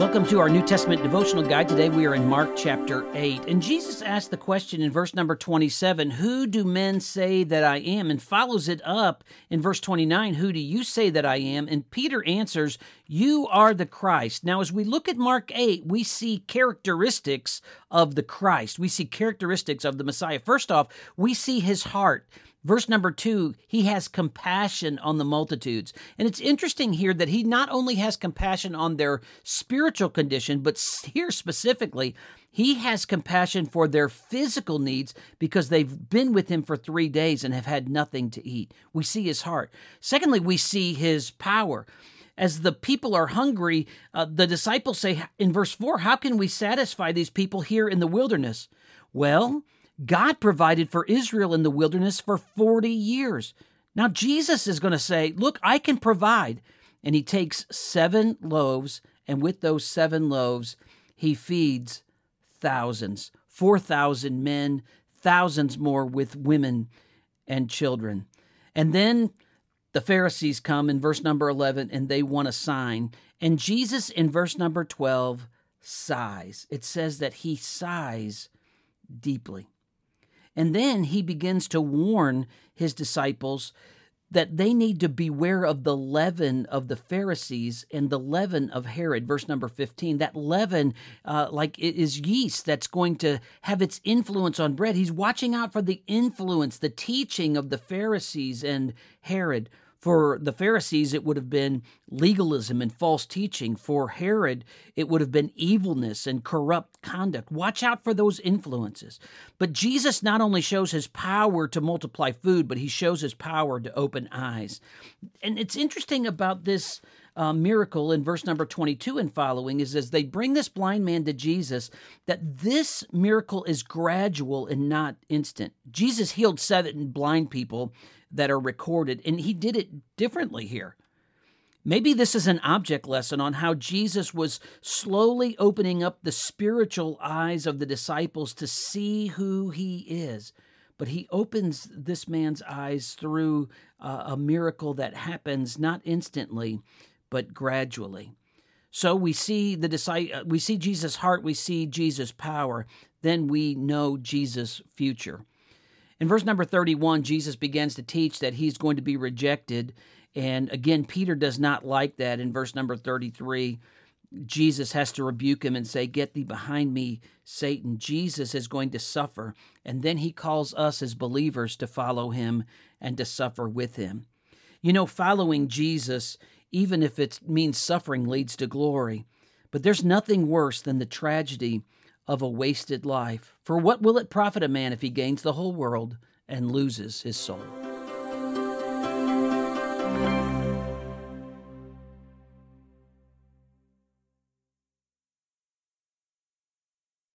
Welcome to our New Testament devotional guide. Today we are in Mark chapter 8. And Jesus asked the question in verse number 27 Who do men say that I am? And follows it up in verse 29 Who do you say that I am? And Peter answers, You are the Christ. Now, as we look at Mark 8, we see characteristics of the Christ. We see characteristics of the Messiah. First off, we see his heart. Verse number two, he has compassion on the multitudes. And it's interesting here that he not only has compassion on their spiritual condition, but here specifically, he has compassion for their physical needs because they've been with him for three days and have had nothing to eat. We see his heart. Secondly, we see his power as the people are hungry, uh, the disciples say in verse 4, How can we satisfy these people here in the wilderness? Well, God provided for Israel in the wilderness for 40 years. Now, Jesus is going to say, Look, I can provide. And he takes seven loaves, and with those seven loaves, he feeds thousands 4,000 men, thousands more with women and children. And then the Pharisees come in verse number 11 and they want a sign. And Jesus in verse number 12 sighs. It says that he sighs deeply. And then he begins to warn his disciples that they need to beware of the leaven of the Pharisees and the leaven of Herod. Verse number 15. That leaven, uh, like it is yeast that's going to have its influence on bread. He's watching out for the influence, the teaching of the Pharisees and Herod. For the Pharisees, it would have been legalism and false teaching. For Herod, it would have been evilness and corrupt conduct. Watch out for those influences. But Jesus not only shows his power to multiply food, but he shows his power to open eyes. And it's interesting about this uh, miracle in verse number 22 and following is as they bring this blind man to Jesus, that this miracle is gradual and not instant. Jesus healed seven blind people that are recorded, and he did it differently here. Maybe this is an object lesson on how Jesus was slowly opening up the spiritual eyes of the disciples to see who he is. But he opens this man's eyes through uh, a miracle that happens not instantly, but gradually. So we see the uh, we see Jesus' heart, we see Jesus' power, then we know Jesus' future. In verse number 31, Jesus begins to teach that he's going to be rejected. And again, Peter does not like that. In verse number 33, Jesus has to rebuke him and say, Get thee behind me, Satan. Jesus is going to suffer. And then he calls us as believers to follow him and to suffer with him. You know, following Jesus, even if it means suffering, leads to glory. But there's nothing worse than the tragedy of a wasted life. For what will it profit a man if he gains the whole world and loses his soul?